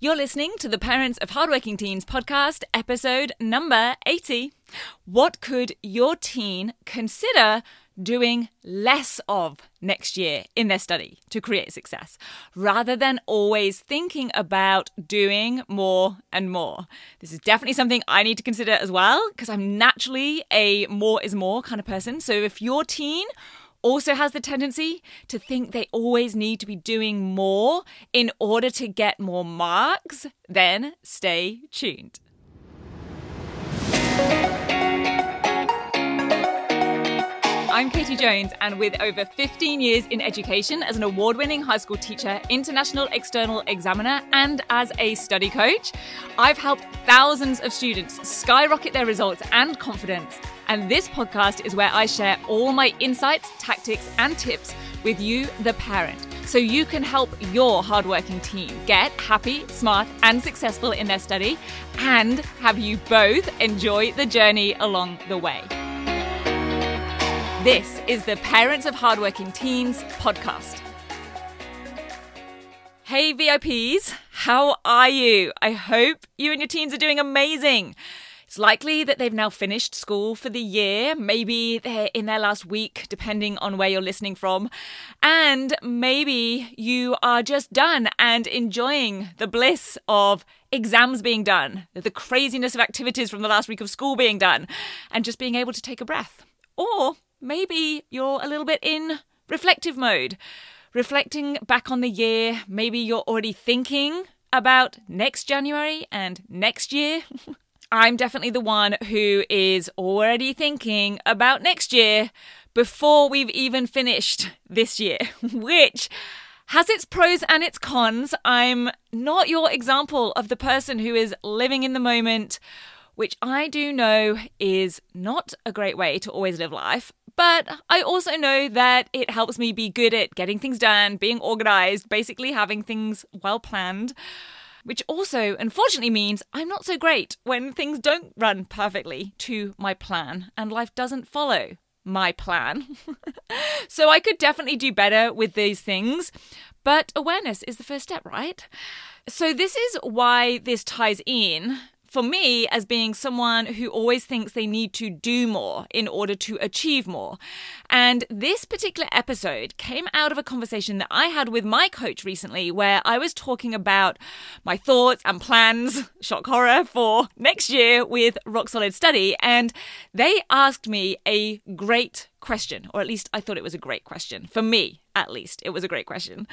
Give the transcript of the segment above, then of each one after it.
You're listening to the Parents of Hardworking Teens podcast, episode number 80. What could your teen consider doing less of next year in their study to create success, rather than always thinking about doing more and more? This is definitely something I need to consider as well, because I'm naturally a more is more kind of person. So if your teen also has the tendency to think they always need to be doing more in order to get more marks, then stay tuned. I'm Katie Jones, and with over 15 years in education as an award winning high school teacher, international external examiner, and as a study coach, I've helped thousands of students skyrocket their results and confidence. And this podcast is where I share all my insights, tactics, and tips with you, the parent, so you can help your hardworking team get happy, smart, and successful in their study, and have you both enjoy the journey along the way. This is the Parents of Hardworking Teens podcast. Hey, VIPs, how are you? I hope you and your teens are doing amazing. It's likely that they've now finished school for the year. Maybe they're in their last week, depending on where you're listening from. And maybe you are just done and enjoying the bliss of exams being done, the craziness of activities from the last week of school being done, and just being able to take a breath. Or maybe you're a little bit in reflective mode, reflecting back on the year. Maybe you're already thinking about next January and next year. I'm definitely the one who is already thinking about next year before we've even finished this year, which has its pros and its cons. I'm not your example of the person who is living in the moment, which I do know is not a great way to always live life. But I also know that it helps me be good at getting things done, being organized, basically having things well planned. Which also, unfortunately, means I'm not so great when things don't run perfectly to my plan and life doesn't follow my plan. so I could definitely do better with these things, but awareness is the first step, right? So, this is why this ties in for me as being someone who always thinks they need to do more in order to achieve more. And this particular episode came out of a conversation that I had with my coach recently where I was talking about my thoughts and plans, shock horror, for next year with Rock Solid Study. And they asked me a great question, or at least I thought it was a great question. For me, at least, it was a great question.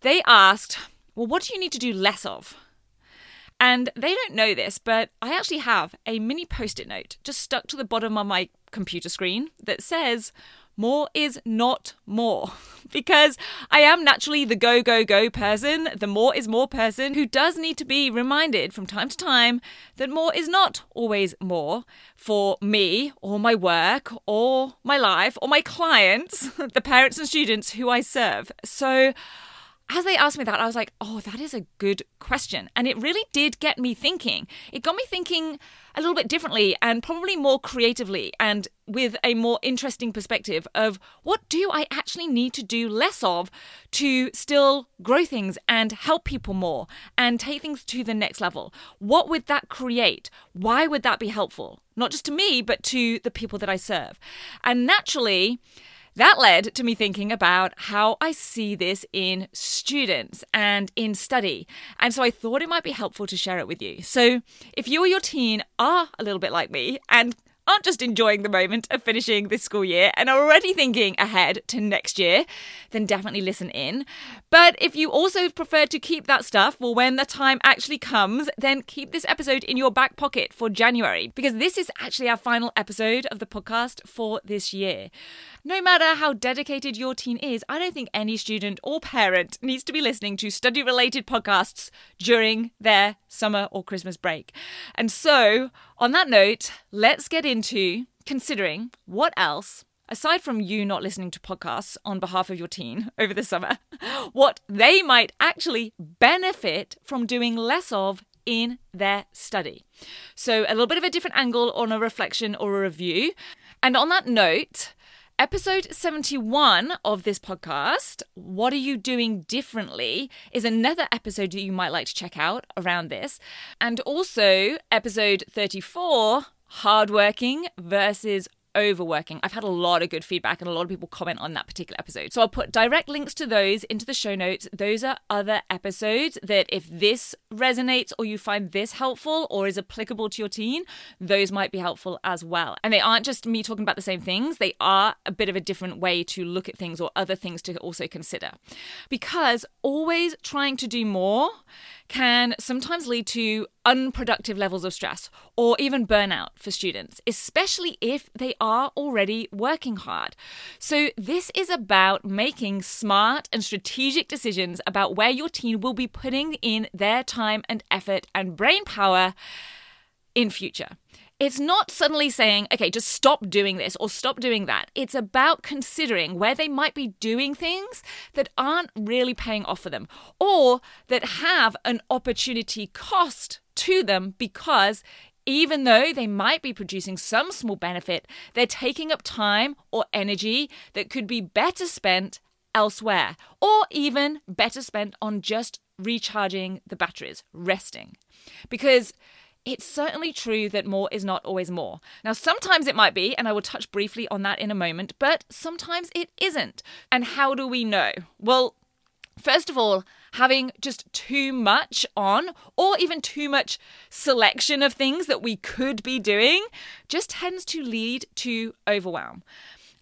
They asked, Well, what do you need to do less of? And they don't know this, but I actually have a mini post it note just stuck to the bottom of my computer screen that says, more is not more. Because I am naturally the go, go, go person, the more is more person who does need to be reminded from time to time that more is not always more for me or my work or my life or my clients, the parents and students who I serve. So, as they asked me that, I was like, oh, that is a good question. And it really did get me thinking. It got me thinking a little bit differently and probably more creatively and with a more interesting perspective of what do I actually need to do less of to still grow things and help people more and take things to the next level? What would that create? Why would that be helpful? Not just to me, but to the people that I serve. And naturally, that led to me thinking about how I see this in students and in study. And so I thought it might be helpful to share it with you. So if you or your teen are a little bit like me and aren't just enjoying the moment of finishing this school year and are already thinking ahead to next year, then definitely listen in. But if you also prefer to keep that stuff for when the time actually comes, then keep this episode in your back pocket for January because this is actually our final episode of the podcast for this year. No matter how dedicated your teen is, I don't think any student or parent needs to be listening to study related podcasts during their summer or Christmas break. And so, on that note, let's get into considering what else aside from you not listening to podcasts on behalf of your teen over the summer, what they might actually benefit from doing less of in their study. So, a little bit of a different angle on a reflection or a review. And on that note, Episode 71 of this podcast, What Are You Doing Differently, is another episode that you might like to check out around this. And also, episode 34, Hardworking versus overworking. I've had a lot of good feedback and a lot of people comment on that particular episode. So I'll put direct links to those into the show notes. Those are other episodes that if this resonates or you find this helpful or is applicable to your teen, those might be helpful as well. And they aren't just me talking about the same things, they are a bit of a different way to look at things or other things to also consider. Because always trying to do more can sometimes lead to unproductive levels of stress or even burnout for students, especially if they are already working hard. So, this is about making smart and strategic decisions about where your teen will be putting in their time and effort and brain power in future. It's not suddenly saying, okay, just stop doing this or stop doing that. It's about considering where they might be doing things that aren't really paying off for them or that have an opportunity cost to them because even though they might be producing some small benefit, they're taking up time or energy that could be better spent elsewhere or even better spent on just recharging the batteries, resting. Because it's certainly true that more is not always more. Now, sometimes it might be, and I will touch briefly on that in a moment, but sometimes it isn't. And how do we know? Well, First of all, having just too much on, or even too much selection of things that we could be doing, just tends to lead to overwhelm.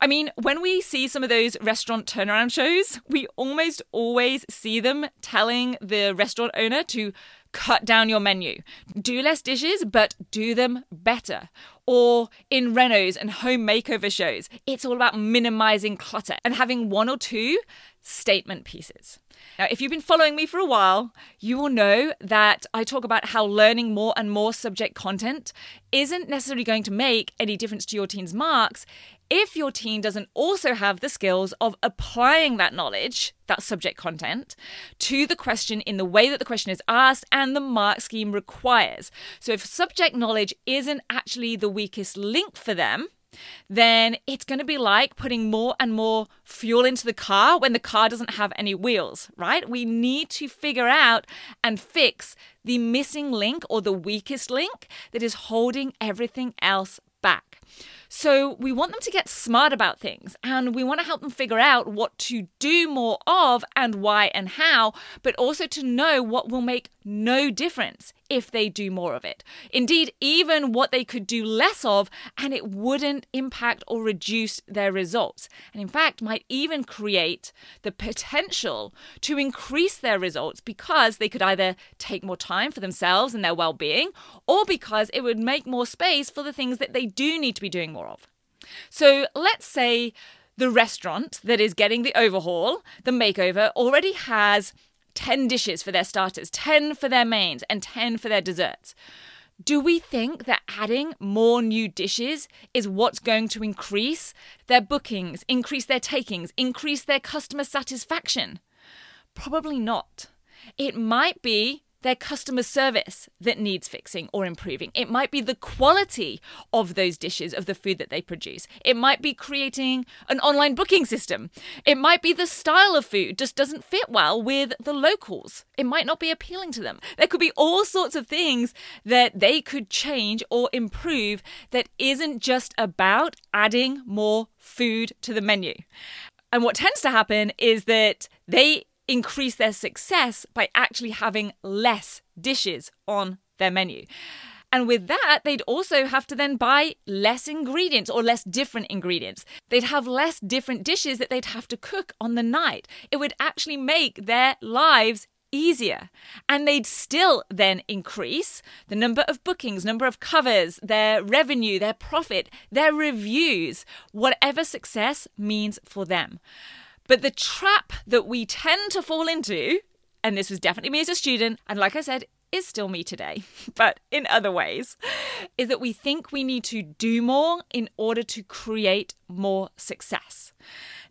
I mean, when we see some of those restaurant turnaround shows, we almost always see them telling the restaurant owner to cut down your menu. Do less dishes, but do them better. Or in renos and home makeover shows, it's all about minimizing clutter and having one or two statement pieces. Now, if you've been following me for a while, you will know that I talk about how learning more and more subject content isn't necessarily going to make any difference to your teen's marks if your teen doesn't also have the skills of applying that knowledge, that subject content, to the question in the way that the question is asked and the mark scheme requires. So, if subject knowledge isn't actually the weakest link for them, then it's going to be like putting more and more fuel into the car when the car doesn't have any wheels, right? We need to figure out and fix the missing link or the weakest link that is holding everything else back. So we want them to get smart about things and we want to help them figure out what to do more of and why and how, but also to know what will make no difference if they do more of it. Indeed, even what they could do less of and it wouldn't impact or reduce their results. And in fact, might even create the potential to increase their results because they could either take more time for themselves and their well being or because it would make more space for the things that they do need to be doing of. So let's say the restaurant that is getting the overhaul, the makeover, already has 10 dishes for their starters, 10 for their mains, and 10 for their desserts. Do we think that adding more new dishes is what's going to increase their bookings, increase their takings, increase their customer satisfaction? Probably not. It might be their customer service that needs fixing or improving. It might be the quality of those dishes, of the food that they produce. It might be creating an online booking system. It might be the style of food just doesn't fit well with the locals. It might not be appealing to them. There could be all sorts of things that they could change or improve that isn't just about adding more food to the menu. And what tends to happen is that they increase their success by actually having less dishes on their menu. And with that, they'd also have to then buy less ingredients or less different ingredients. They'd have less different dishes that they'd have to cook on the night. It would actually make their lives easier. And they'd still then increase the number of bookings, number of covers, their revenue, their profit, their reviews, whatever success means for them. But the trap that we tend to fall into, and this was definitely me as a student, and like I said, is still me today, but in other ways, is that we think we need to do more in order to create more success.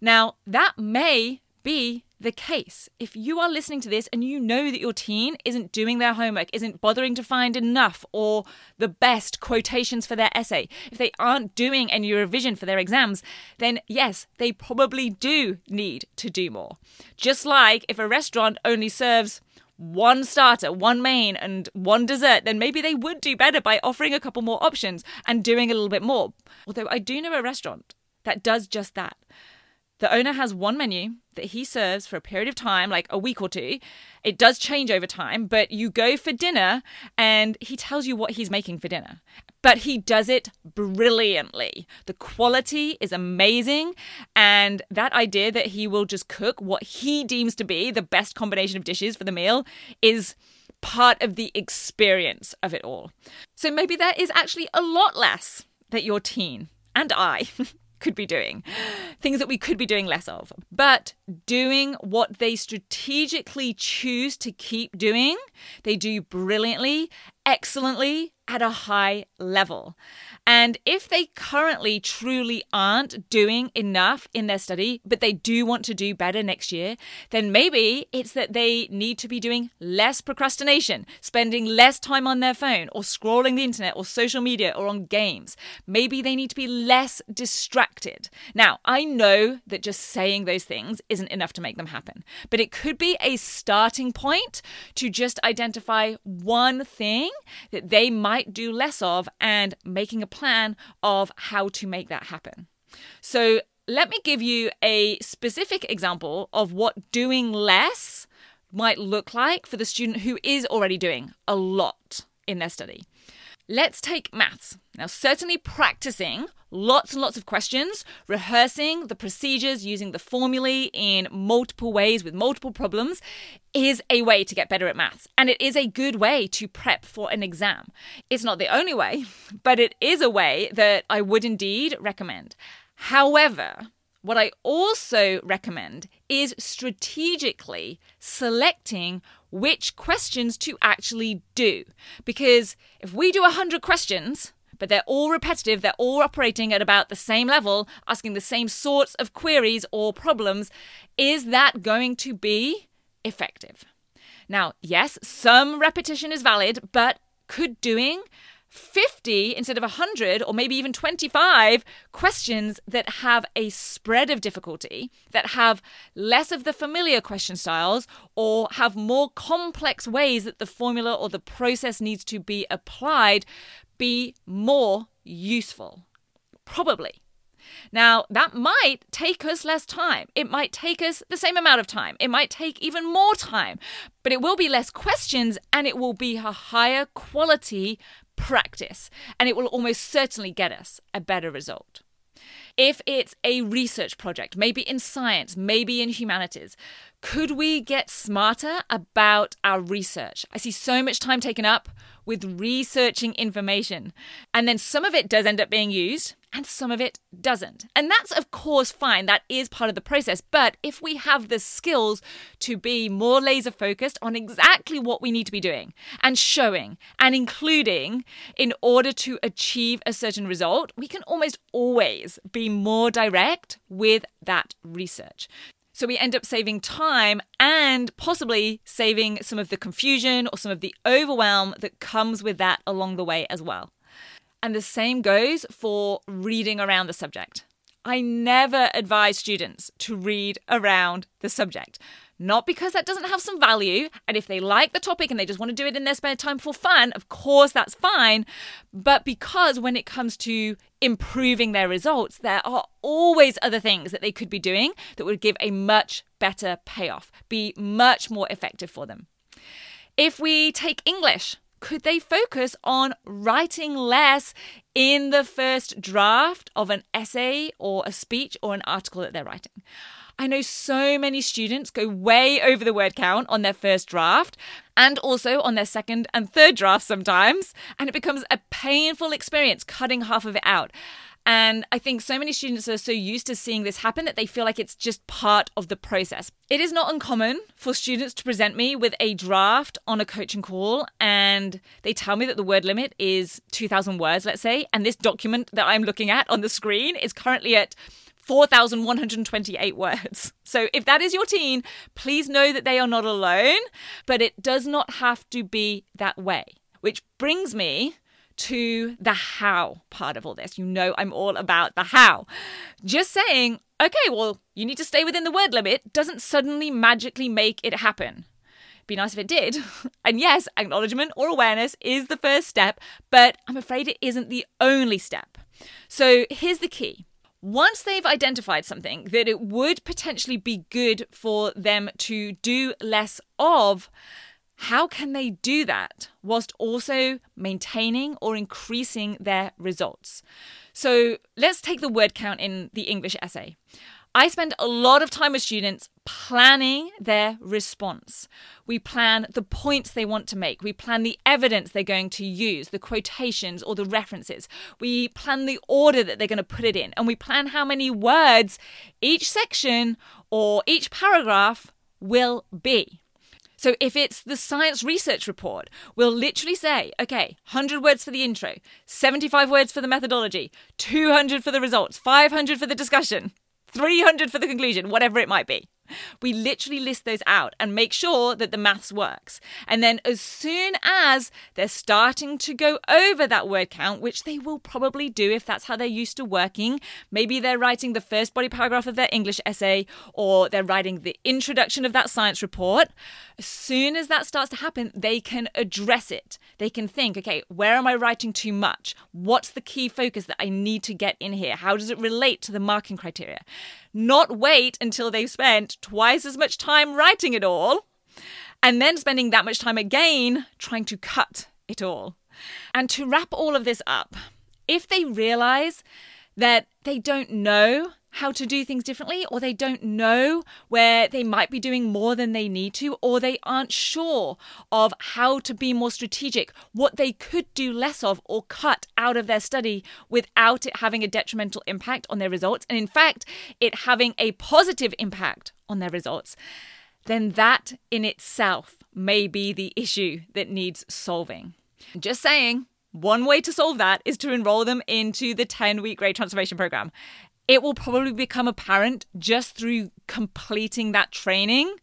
Now, that may be the case. If you are listening to this and you know that your teen isn't doing their homework, isn't bothering to find enough or the best quotations for their essay, if they aren't doing any revision for their exams, then yes, they probably do need to do more. Just like if a restaurant only serves one starter, one main, and one dessert, then maybe they would do better by offering a couple more options and doing a little bit more. Although I do know a restaurant that does just that. The owner has one menu that he serves for a period of time, like a week or two. It does change over time, but you go for dinner and he tells you what he's making for dinner. But he does it brilliantly. The quality is amazing. And that idea that he will just cook what he deems to be the best combination of dishes for the meal is part of the experience of it all. So maybe there is actually a lot less that your teen and I could be doing, things that we could be doing less of. But doing what they strategically choose to keep doing, they do brilliantly, excellently, at a high level. And if they currently truly aren't doing enough in their study, but they do want to do better next year, then maybe it's that they need to be doing less procrastination, spending less time on their phone or scrolling the internet or social media or on games. Maybe they need to be less distracted. Now, I know that just saying those things isn't enough to make them happen, but it could be a starting point to just identify one thing that they might do less of and making a plan of how to make that happen. So, let me give you a specific example of what doing less might look like for the student who is already doing a lot in their study. Let's take maths. Now, certainly practicing lots and lots of questions, rehearsing the procedures using the formulae in multiple ways with multiple problems is a way to get better at maths. And it is a good way to prep for an exam. It's not the only way, but it is a way that I would indeed recommend. However, what I also recommend is strategically selecting which questions to actually do. Because if we do 100 questions, but they're all repetitive, they're all operating at about the same level, asking the same sorts of queries or problems, is that going to be effective? Now, yes, some repetition is valid, but could doing 50 instead of 100 or maybe even 25 questions that have a spread of difficulty, that have less of the familiar question styles, or have more complex ways that the formula or the process needs to be applied, be more useful? Probably. Now, that might take us less time. It might take us the same amount of time. It might take even more time, but it will be less questions and it will be a higher quality practice, and it will almost certainly get us a better result. If it's a research project, maybe in science, maybe in humanities, could we get smarter about our research? I see so much time taken up with researching information, and then some of it does end up being used, and some of it doesn't. And that's, of course, fine. That is part of the process. But if we have the skills to be more laser focused on exactly what we need to be doing and showing and including in order to achieve a certain result, we can almost always be more direct with that research. So we end up saving time and possibly saving some of the confusion or some of the overwhelm that comes with that along the way as well. And the same goes for reading around the subject. I never advise students to read around the subject. Not because that doesn't have some value, and if they like the topic and they just want to do it in their spare time for fun, of course that's fine, but because when it comes to improving their results, there are always other things that they could be doing that would give a much better payoff, be much more effective for them. If we take English, could they focus on writing less in the first draft of an essay or a speech or an article that they're writing? I know so many students go way over the word count on their first draft and also on their second and third draft sometimes, and it becomes a painful experience cutting half of it out. And I think so many students are so used to seeing this happen that they feel like it's just part of the process. It is not uncommon for students to present me with a draft on a coaching call and they tell me that the word limit is 2,000 words, let's say, and this document that I'm looking at on the screen is currently at 4,128 words. So if that is your teen, please know that they are not alone, but it does not have to be that way. Which brings me to the how part of all this. You know, I'm all about the how. Just saying, okay, well, you need to stay within the word limit doesn't suddenly magically make it happen. Be nice if it did. And yes, acknowledgement or awareness is the first step, but I'm afraid it isn't the only step. So here's the key. Once they've identified something that it would potentially be good for them to do less of, how can they do that whilst also maintaining or increasing their results? So let's take the word count in the English essay. I spend a lot of time with students planning their response. We plan the points they want to make. We plan the evidence they're going to use, the quotations or the references. We plan the order that they're going to put it in. And we plan how many words each section or each paragraph will be. So if it's the science research report, we'll literally say, okay, 100 words for the intro, 75 words for the methodology, 200 for the results, 500 for the discussion, 300 for the conclusion, whatever it might be. We literally list those out and make sure that the maths works. And then, as soon as they're starting to go over that word count, which they will probably do if that's how they're used to working, maybe they're writing the first body paragraph of their English essay or they're writing the introduction of that science report. As soon as that starts to happen, they can address it. They can think, okay, where am I writing too much? What's the key focus that I need to get in here? How does it relate to the marking criteria? Not wait until they've spent twice as much time writing it all and then spending that much time again trying to cut it all. And to wrap all of this up, if they realize that they don't know how to do things differently, or they don't know where they might be doing more than they need to, or they aren't sure of how to be more strategic, what they could do less of or cut out of their study without it having a detrimental impact on their results, and in fact, it having a positive impact on their results, then that in itself may be the issue that needs solving. Just saying, one way to solve that is to enroll them into the 10 week grade transformation program it will probably become apparent just through completing that training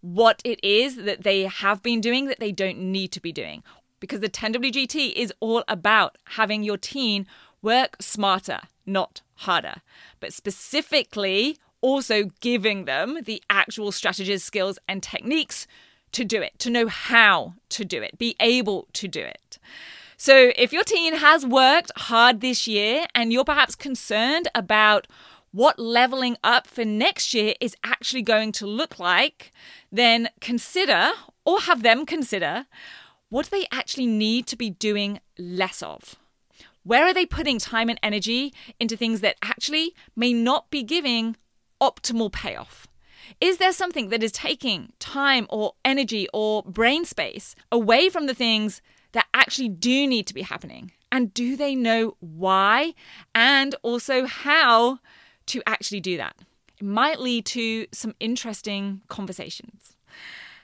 what it is that they have been doing that they don't need to be doing. Because the 10WGT is all about having your teen work smarter, not harder, but specifically also giving them the actual strategies, skills, and techniques to do it, to know how to do it, be able to do it. So, if your teen has worked hard this year and you're perhaps concerned about what leveling up for next year is actually going to look like, then consider or have them consider what they actually need to be doing less of? Where are they putting time and energy into things that actually may not be giving optimal payoff? Is there something that is taking time or energy or brain space away from the things actually do need to be happening? And do they know why and also how to actually do that? It might lead to some interesting conversations.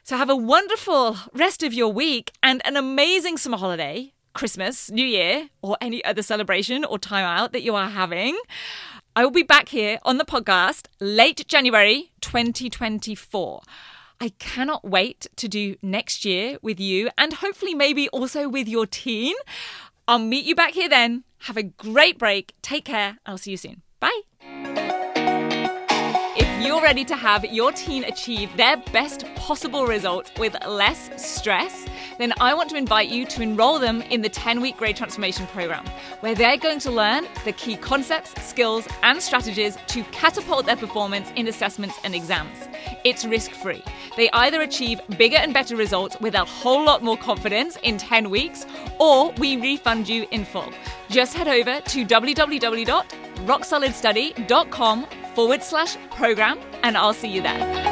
So, have a wonderful rest of your week and an amazing summer holiday, Christmas, New Year, or any other celebration or time out that you are having. I will be back here on the podcast late January 2024. I cannot wait to do next year with you and hopefully maybe also with your teen. I'll meet you back here then. Have a great break. Take care. I'll see you soon. Bye. If you're ready to have your teen achieve their best possible result with less stress, then I want to invite you to enroll them in the 10 week grade transformation program, where they're going to learn the key concepts, skills, and strategies to catapult their performance in assessments and exams. It's risk free. They either achieve bigger and better results with a whole lot more confidence in 10 weeks, or we refund you in full. Just head over to www.rocksolidstudy.com forward slash program, and I'll see you there.